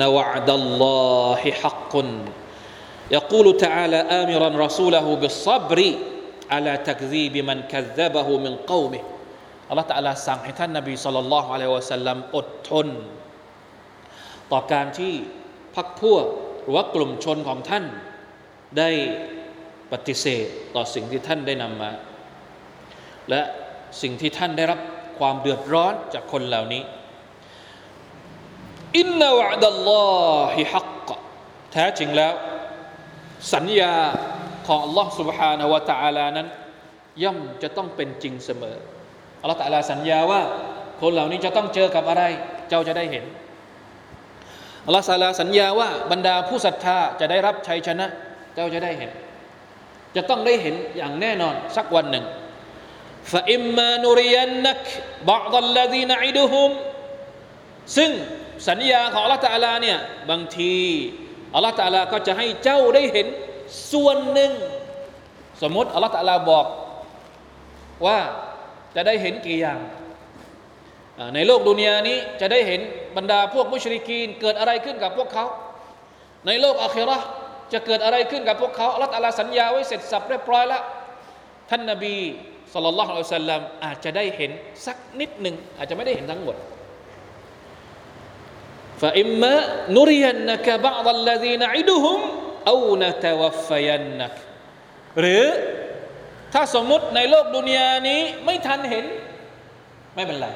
Speaker 1: นวะดัลลอฮิฮักกุน يقول تعالى آمرا رسوله بالصبر على تكذيب من كذبه من قومه อัลลอฮฺตะลาสั่งให้ท่านนบีสุลต่านละฮ์อะลัยวะสัลลัมอดทนต่อการที่ พักพวกหรือว่ากลุ่มชนของท่านได้ปฏิเสธต่อสิ่งที่ท่านได้นำมา และสิ่งที่ท่านได้รับความเดือดร้อนจากคนเหล่านี้อินนาวะดัลลอฮิฮักกแท้จริงแล้ว สัญญาของ Allah سبحانه และ تعالى นั้น ย่อมจะต้องเป็นจริงเสมอ Allah تعالى สัญญาว่า คนเหล่านี้จะต้องเจอกับอะไร เจ้าจะได้เห็น อัลลอฮฺสัลาสัญญาว่าบรรดาผู้ศรัทธาจะได้รับชัยชนะ เจ้าจะได้เห็น จะต้องได้เห็นอย่างแน่นอนสักวันหนึ่งฟาอิมมานุริยันนักบาดัลลดีนอิดุฮุมซึ่งสัญญาของอัลลอฮฺตาลาเนี่ยบางทีอัลลอฮฺตาลาก็จะให้เจ้าได้เห็นส่วนหนึ่ง สมมติอัลลอฮฺตาลาบอกว่าจะได้เห็นกี่อย่างในโลกดุนยานี้จะได้เห็น บรรดาพวกมุชริกีน เกิดอะไรขึ้นกับพวกเขา ในโลกอาคิรอจะเกิดอะไรขึ้นกับพวกเขาอัลลอฮฺสัญญาไว้เสร็จสับเรียบร้อยแล้วท่านนบีสุลต่านละฮ์อัลสลัมอาจจะได้เห็นสักนิดหนึ่งอาจจะไม่ได้เห็นทั้งหมดฟาอิมมะนุริยันนักบะดัลลดีนอิดุฮุมอูนตวฟยันนักหรือถ้าสมมุติในโลกดุนยานี้ไม่ทันเห็น ไม่เป็นไร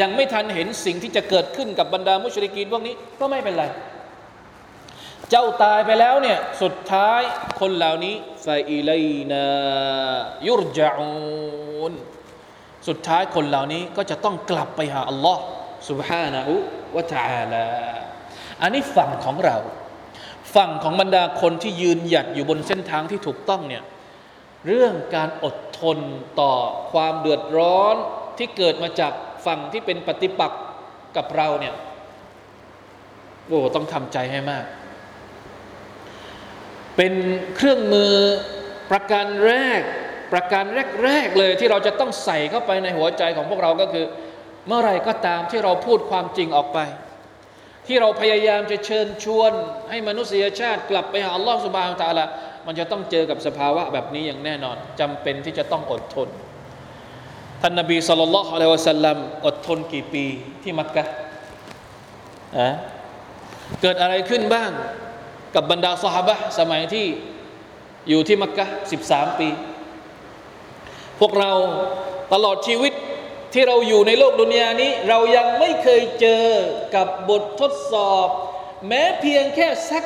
Speaker 1: ยังไม่ทันเห็นสิ่งที่จะเกิดขึ้นกับบรรดามุชริกีนพวกนี้ก็ไม่เป็นไร เจ้าตายไปแล้วเนี่ยสุดท้ายคนเหล่านี้ฟาอิลัยนายุรจาอูนสุดท้ายคนเหล่านี้ก็จะต้องกลับไปหาอัลลอฮ์ سبحانه และ تعالى อันนี้ฝั่งของเรา ฝั่งของบรรดาคนที่ยืนหยัดอยู่บนเส้นทางที่ถูกต้องเนี่ยเรื่องการอดทนต่อความเดือดร้อนที่เกิดมาจาก ฝั่งที่เป็นปฏิปักษ์กับเราเนี่ยโอ้ต้องทำใจให้มาก เป็นเครื่องมือประการแรก ประการแรกๆเลยที่เราจะต้องใส่เข้าไปในหัวใจของพวกเราก็คือ เมื่อไรก็ตามที่เราพูดความจริงออกไป ที่เราพยายามจะเชิญชวน ให้มนุษยชาติกลับไปหาอัลลอฮฺสุบฮานตะละมันจะต้องเจอกับสภาวะแบบนี้อย่างแน่นอนจำเป็นที่จะต้องอดทน ท่านนบีสุลต่านละฮ์อะลัยวะสัลลัมอดทนกี่ปีที่มักกะอะเกิดอะไรขึ้นบ้างกับบรรดาสหบะสมัยที่อยู่ที่มักกะสิบสามปี พวกเราตลอดชีวิตที่เราอยู่ในโลกดุนยานี้ เรายังไม่เคยเจอกับบททดสอบ แม้เพียงแค่สัก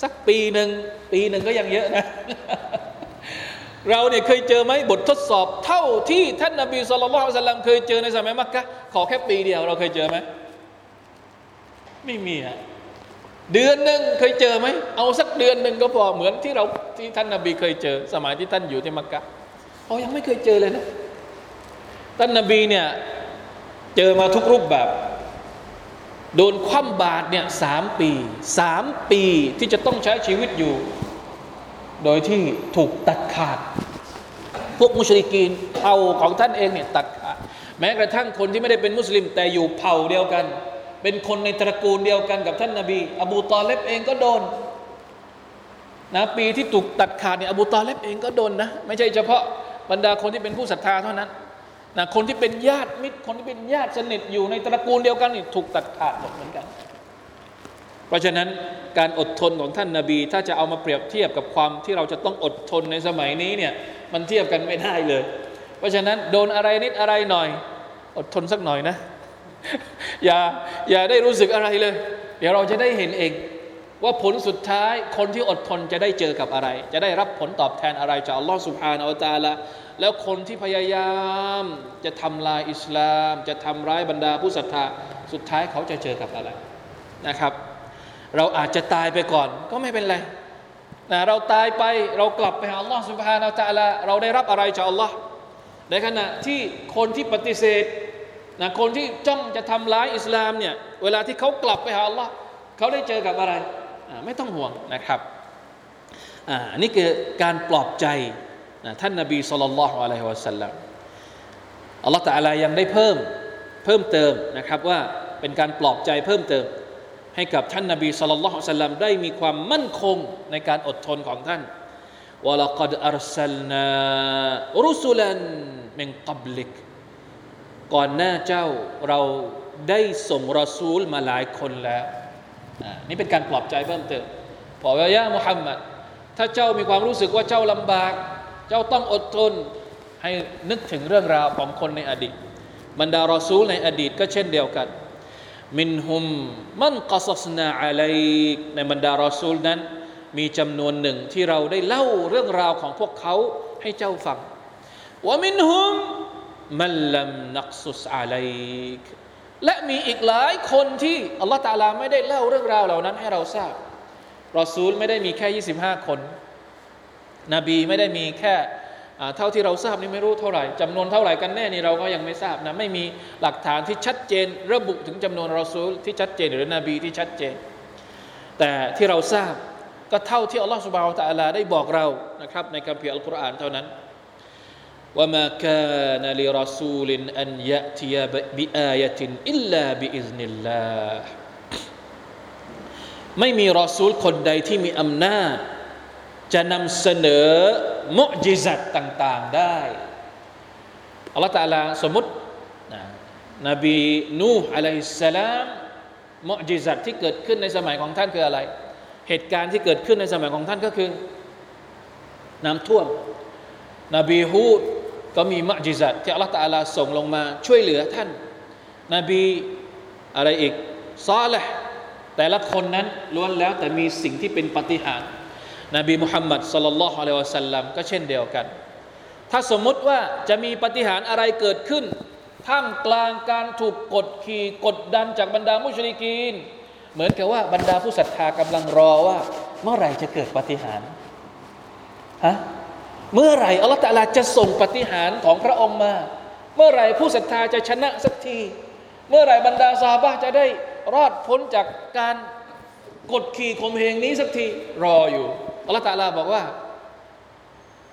Speaker 1: สักปีหนึ่งปีหนึ่งก็ยังเยอะนะ เราเนี่ยเคยเจอไหมบททดสอบเท่าที่ท่านนาบีสุลต่านสัลลัมเคยเจอในสมัยมักกะขอแค่ปีเดียวเราเคยเจอไหมไม่มีอะเดือนหนึ่งเคยเจอไหมเอาสักเดือนหนึ่งก็พอเหมือนที่เราที่ท่านนาบีเคยเจอ สมัยที่ท่านอยู่ที่มักกะเรายังไม่เคยเจอเลยนะท่านนาบีเนี่ยเจอมาทุกรูปแบบ โดนคว่ำบาตรเนี่ยสามปีสามปีที่จะต้องใช้ชีวิตอยู่ โดยที่ถูกตัดขาด พวกมุชริกีนเผ่าของท่านเองเนี่ยตัดขาดแม้กระทั่งคนที่ไม่ได้เป็นมุสลิม แต่อยู่เผ่าเดียวกัน เป็นคนในตระกูลเดียวกันกับท่านนาบี อบูตอเลบเองก็โดนนะปีที่ถูกตัดขาดเนี่ยอบูตอเลบเองก็โดนนะไม่ใช่เฉพาะบรรดาคนที่เป็นผู้ศรัทธาเท่านั้นนะคนที่เป็นญาติมิตรคนที่เป็นญาติสนิทอยู่ในตระกูลเดียวกันนี่ถูกตัดขาดหมดเหมือนกัน เพราะฉะนั้นการอดทนของท่านนาบี ถ้าจะเอามาเปรียบเทียบกับความที่เราจะต้องอดทนในสมัยนี้เนี่ยมันเทียบกันไม่ได้เลย เพราะฉะนั้นโดนอะไรนิดอะไรหน่อย อดทนสักหน่อยนะ อย่าอย่าได้รู้สึกอะไรเลย เดี๋ยวเราจะได้เห็นเอง ว่าผลสุดท้ายคนที่อดทนจะได้เจอกับอะไร จะได้รับผลตอบแทนอะไรจากอัลลอฮฺสุบฮานาอัลตาละแล้วคนที่พยายามจะทำลายอิสลาม จะทำร้ายบรรดาผู้ศรัทธาสุดท้ายเขาจะเจอกับอะไรนะครับ เราอาจจะตายไปก่อน ก็ไม่เป็นไรนะเราตายไปเรากลับไปหาอัลลอฮฺสุบฮานาอัลตะลาเราได้รับอะไรจากอัลลอฮ์ในขณะที่คนที่ปฏิเสธนะคนที่จ้องจะทำร้ายอิสลามเนี่ยเวลาที่เขากลับไปหาอัลลอฮ์เขาได้เจอกับอะไรไม่ต้องห่วงนะครับอ่านี่คือการปลอบใจนะท่านนบีสุลต่านละฮ์อะลัยฮิวะสัลลัมอัลลอฮฺตะลายังได้เพิ่มเพิ่มเติมนะครับว่าเป็นการปลอบใจเพิ่มเติม ให้กับท่านนบีสุลต่านสัลลัมได้มีความมั่นคงในการอดทนของท่านวะลักดอัลสลนารุสุลันมินกับลิกก่อนหน้าเจ้าเราได้ส่งรอซูลมาหลายคนแล้วนี่เป็นการปลอบใจเพิ่มเติมบอกว่ายะมุฮัมมัดถ้าเจ้ามีความรู้สึกว่าเจ้าลำบาก เจ้าต้องอดทนให้นึกถึงเรื่องราวของคนในอดีต บรรดารอซูลในอดีตก็เช่นเดียวกัน มินฮุมมันกัสสนาอะลัยในบรรดารอซูลนั้น มีจำนวนหนึ่งที่เราได้เล่าเรื่องราวของพวกเขาให้เจ้าฟังว่ามินฮุมมันลัมนักซุสอะลัยและมีอีกหลายคนที่อัลลอฮฺตาลาไม่ได้เล่าเรื่องราวเหล่านั้นให้เราทราบรอซูลไม่ได้มีแค่ 25 คน นบีไม่ได้มีแค่ เท่าที่เราทราบนี่ไม่รู้เท่าไหร่จำนวนเท่าไหร่กันแน่นี่เราก็ยังไม่ทราบนะไม่มีหลักฐานที่ชัดเจน ระบุถึงจำนวนรอซูลที่ชัดเจนหรือนบีที่ชัดเจน แต่ที่เราทราบก็เท่าที่อัลลอฮฺ سبحانه وتعالى ได้บอกเรานะครับในคัมภีร์อัลกุรอานเท่านั้นوما كان لرسول أن يأتي بآية إلا بإذن الله ไม่มีรอซูลคนใดที่มีอำนาจ จะนำเสนอ มุจิซัตต่างๆได้อัลลอฮฺ تعالى สมมตินบีนูฮ์อะลัยฮิสสลามมุจิซัตที่เกิดขึ้นในสมัยของท่านคืออะไร เหตุการณ์ที่เกิดขึ้นในสมัยของท่านก็คือ น้ำท่วม นบีฮูดก็มีมุจิซัตที่อัลลอฮฺตาลาส่งลงมาช่วยเหลือท่าน นบีอะไรอีกซาลห์แต่ละคนนั้นล้วนแล้วแต่มีสิ่งที่เป็นปฏิหาร นบีมุฮัมมัดสลลัลลอฮุอะลัยวะสัลลัมก็เช่นเดียวกัน ถ้าสมมุติว่าจะมีปฏิหารอะไรเกิดขึ้น ท่ามกลางการถูกกดขี่กดดันจากบรรดามุชริกีน เหมือนกับว่าบรรดาผู้ศรัทธากำลังรอว่า เมื่อไหร่จะเกิดปฏิหารฮะเมื่อไหร่อัลลอฮฺตะลาจะส่งปฏิหารของพระองค์มา เมื่อไหร่ผู้ศรัทธาจะชนะสักที เมื่อไหร่บรรดาซาบะจะได้รอดพ้นจากการกดขี่ข่มเหงนี้สักทีรออยู่ อัลลอฮฺตาลาบอกว่า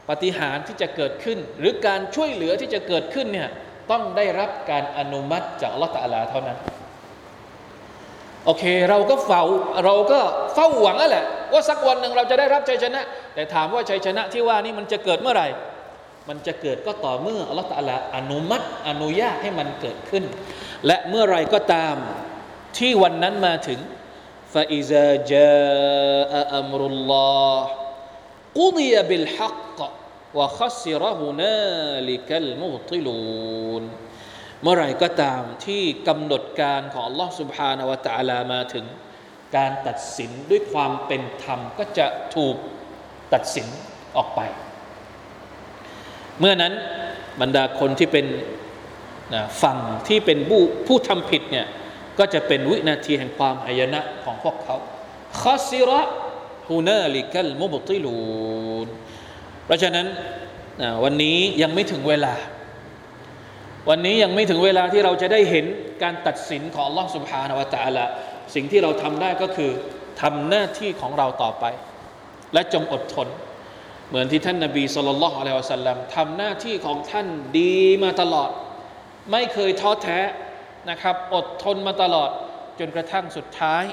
Speaker 1: ปฏิหารที่จะเกิดขึ้น หรือการช่วยเหลือที่จะเกิดขึ้นเนี่ยต้องได้รับการอนุมัติจากอัลลอฮฺตาลาเท่านั้น โอเค เราก็เฝ้าเราก็เฝ้าหวังนั่นแหละว่าสักวันหนึ่งเราจะได้รับชัยชนะ แต่ถามว่าชัยชนะที่ว่านี่มันจะเกิดเมื่อไหร่ มันจะเกิดก็ต่อเมื่ออัลลอฮฺตาลาอนุมัติอนุญาตให้มันเกิดขึ้น และเมื่อไรก็ตามที่วันนั้นมาถึง فإذا جاء أمر الله قضي بالحق وخسر هنالك المبطلون เมื่อไรก็ตามที่กำหนดการของ Allah سبحانه และ تعالى มาถึง การตัดสินด้วยความเป็นธรรมก็จะถูกตัดสินออกไป เมื่อนั้นบรรดาคนที่เป็นฝั่งที่เป็นผู้ผู้ทำผิดเนี่ย ก็จะเป็นวินาทีแห่งความอายนะของพวกเขาคอซิระฮูนาลิกัลมุบติลูนเพราะฉะนั้นวันนี้ยังไม่ถึงเวลา วันนี้ยังไม่ถึงเวลาที่เราจะได้เห็นการตัดสินของ Allah سبحانه และ تعالى สิ่งที่เราทำได้ก็คือทำหน้าที่ของเราต่อไป และจงอดทน เหมือนที่ท่านนาบีสุลต่านละฮ์อะลัยฮิวะสัลลัมทำหน้าที่ของท่านดีมาตลอด ไม่เคยท้อแท้ นะครับ อดทนมาตลอดจนกระทั่งสุดท้าย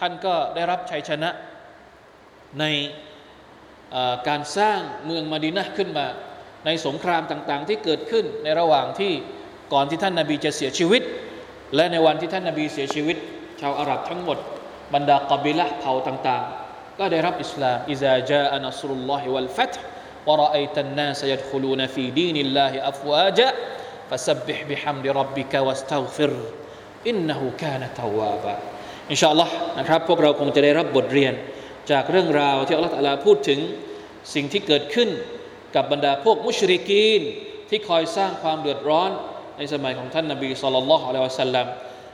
Speaker 1: ท่านก็ได้รับชัยชนะในการสร้างเมืองมาดินะขึ้นมา ในสงครามต่างๆ ที่เกิดขึ้นในระหว่างที่ก่อนที่ท่านนาบีจะเสียชีวิต และในวันที่ท่านนาบีเสียชีวิต ชาวอาหรับทั้งหมด บรรดากบิละเผ่าต่างๆ ก็ได้รับอิสลามอิซาจาอันัสรุลลอฮิวัลฟัตวะรอไอตันนาสยัดคุลูนฟีดีนิลลาฮิอัฟวาจ فسبح بحمد ربك واستغفر إنه كان توابا อินชาอัลลอฮ์นะครับพวกเราคงจะได้รับบทเรียน จากเรื่องราวที่อัลลอฮฺตะลาพูดถึงสิ่งที่เกิดขึ้น กับบรรดาพวกมุชริกีน ที่คอยสร้างความเดือดร้อน ในสมัยของท่านนบีสุลต่านละฮ์อะลัยวะสัลลัม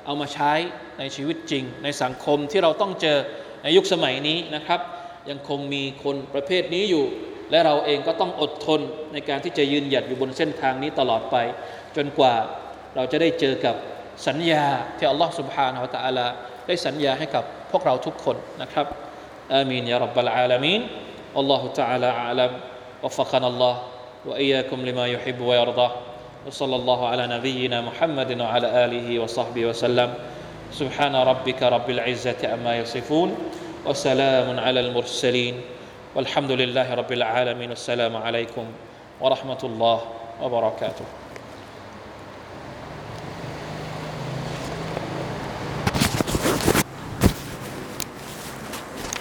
Speaker 1: เอามาใช้ในชีวิตจริง ในสังคมที่เราต้องเจอในยุคสมัยนี้นะครับ ยังคงมีคนประเภทนี้อยู่ และเราเองก็ต้องอดทนในการที่จะยืนหยัดอยู่บนเส้นทางนี้ตลอดไป จนกว่าเราจะได้เจอกับสัญญาที่อัลลอฮ์ سبحانه และ تعالى ได้สัญญาให้กับพวกเราทุกคนนะครับอามีนยารับบลอาลามีน والله تعالى أعلم وفقنا الله وإياكم لما يحب ويرضى وصلى الله على نبينا محمد وعلى آله وصحبه وسلم سبحان ربك رب العزة أما يصفون وسلام على المرسلين والحمد لله رب العالمين والسلام عليكم ورحمة الله وبركاته